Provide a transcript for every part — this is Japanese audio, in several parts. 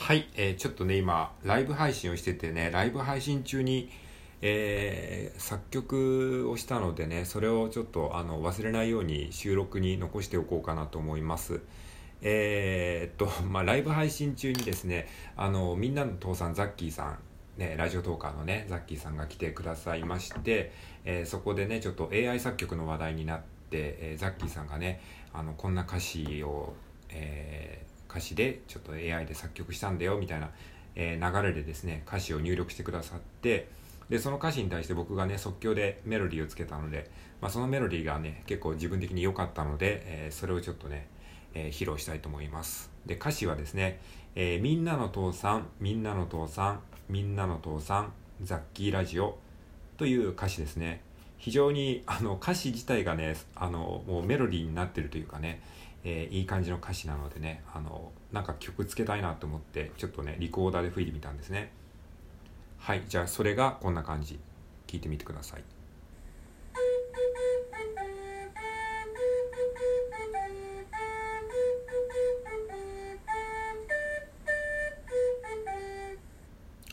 はい、えーちょっとね今ライブ配信をしててねライブ配信中に、えー作曲をしたのでねそれをちょっとあの忘れないように収録に残しておこうかなと思います。えーっとまあライブ配信中にですねあのみんなの父さんザッキーさんね、ラジオトーカーのねザッキーさんが来てくださいまして、えーそこでねちょっと AI 作曲の話題になって、えーザッキーさんがねあのこんな歌詞を、えー歌詞でちょっと AI で作曲したんだよみたいな、えー流れでですね歌詞を入力してくださってでその歌詞に対して僕がね即興でメロディーをつけたので、まあ、そのメロディーがね結構自分的に良かったので、えーそれをちょっとね、えー披露したいと思います。で歌詞はですね、えみんなの父さんみんなの父さんみんなの父さんザッキーラジオという歌詞ですね。非常にあの歌詞自体がねあのもうメロディーになってるというかね、えーいい感じの歌詞なのでねあのなんか曲つけたいなと思ってちょっとねリコーダーで吹いてみたんですね。はいじゃあそれがこんな感じ。聞いてみてください。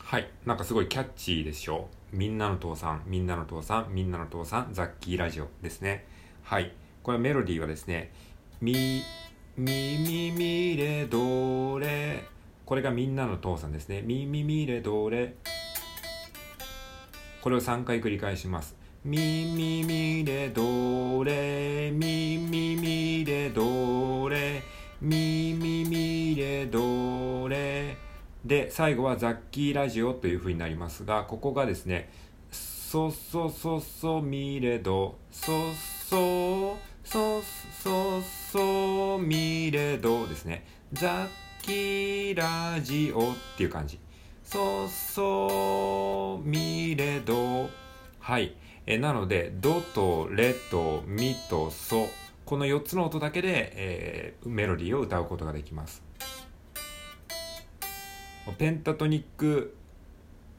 はいなんかすごいキャッチーでしょ。みんなの父さんみんなの父さんみんなの父さんザッキーラジオですね。はいこれメロディーはですねみみみみれどれ。これがみんなの父さんですね。みみみれどれ。これを3回繰り返します。みみみれどれ。みみみれどれ。みみみれどれ。で最後はザッキーラジオというふうになりますがここがですねそそそそみれどそそそそそみれどですね。ザキラジオっていう感じ。そそみれど。はい。えなのでドとレとミとソこの4つの音だけで、えーメロディーを歌うことができます。ペンタトニック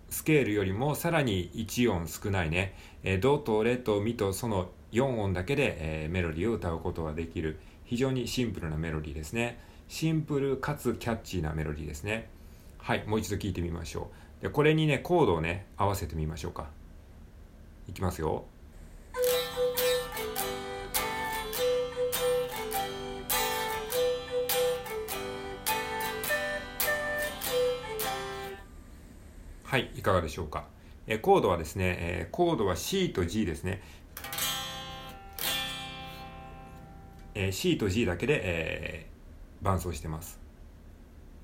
スケールよりもさらに1音少ないね、えードとレとミとその4音だけで、えーメロディーを歌うことができる。非常にシンプルなメロディーですね。シンプルかつキャッチーなメロディーですね。はいもう一度聞いてみましょう。でこれにねコードをね合わせてみましょうか。いきますよ。はい、いかがでしょうか？えコードはですね、えコードは C と G ですね。えー C と G だけで、えー伴奏してます。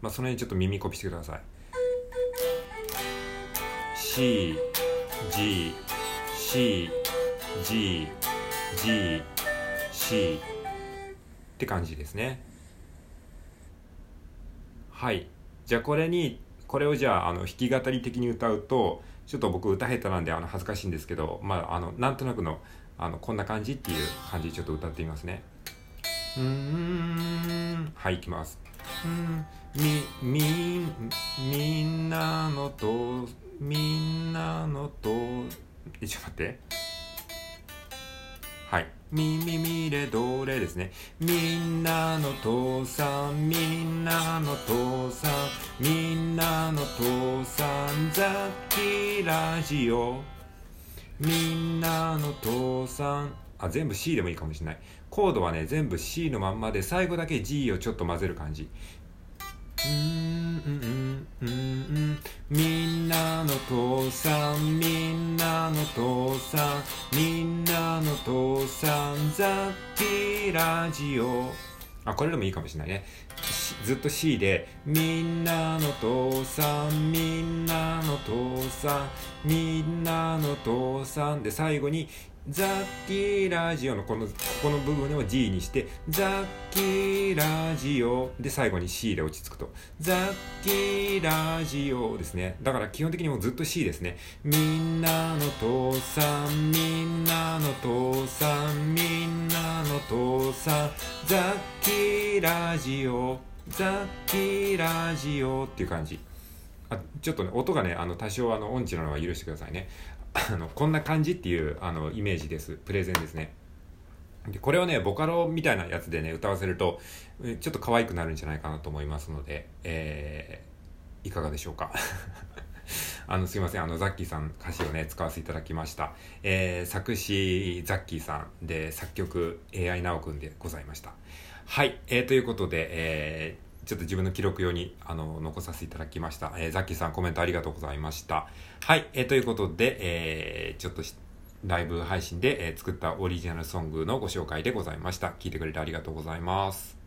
まあ、その辺ちょっと耳コピしてください。C、G、C、G、G、C って感じですね。はい。じゃあこれに、これをじゃあ、あの、弾き語り的に歌うと、ちょっと僕歌下手なんで、あの、恥ずかしいんですけど、まあ、あの、なんとなくの、あの、こんな感じっていう感じでちょっと歌ってみますね。うーん、はい、いきます。うんみ、み、みんなのと、みんなのと、えちょっと待って。はい。みみみれどれですね。みんなの父さん、みんなの父さん、みんなの父さん、ザッキラジオ。みんなの父さん。あ、全部 C でもいいかもしれない。コードはね、全部 C のまんまで、最後だけ G をちょっと混ぜる感じ。うんうんうんみんなの父さんみんなの父さんみんなの父さんザッキーラジオあこれでもいいかもしれないね。ずっと C でみんなの父さんみんなの父さんみんなの父さんで最後にザッキーラジオのこのここの部分を G にしてザッキーラジオで最後に C で落ち着くと。ザッキーラジオですね。だから基本的にもずっと C ですね。みんなの父さんみんなの父さんみんなの父さんザッキーラジオ。ザッキーラジオっていう感じ。あちょっとね音がねあの多少あの音痴なのは許してくださいね。あのこんな感じっていうあのイメージです。プレゼンですね。でこれをねボカロみたいなやつでね歌わせるとちょっと可愛くなるんじゃないかなと思いますので、えーいかがでしょうか？あの、すいません。あの、ザッキーさん歌詞をね、使わせていただきました。えー、作詞、ザッキーさんで、作曲、AI 直くんでございました。はい。えー、ということで、えー、ちょっと自分の記録用に、あの、残させていただきました。えー、ザッキーさんコメントありがとうございました。はい。えー、ということで、えー、ちょっとライブ配信で、えー、作ったオリジナルソングのご紹介でございました。聞いてくれてありがとうございます。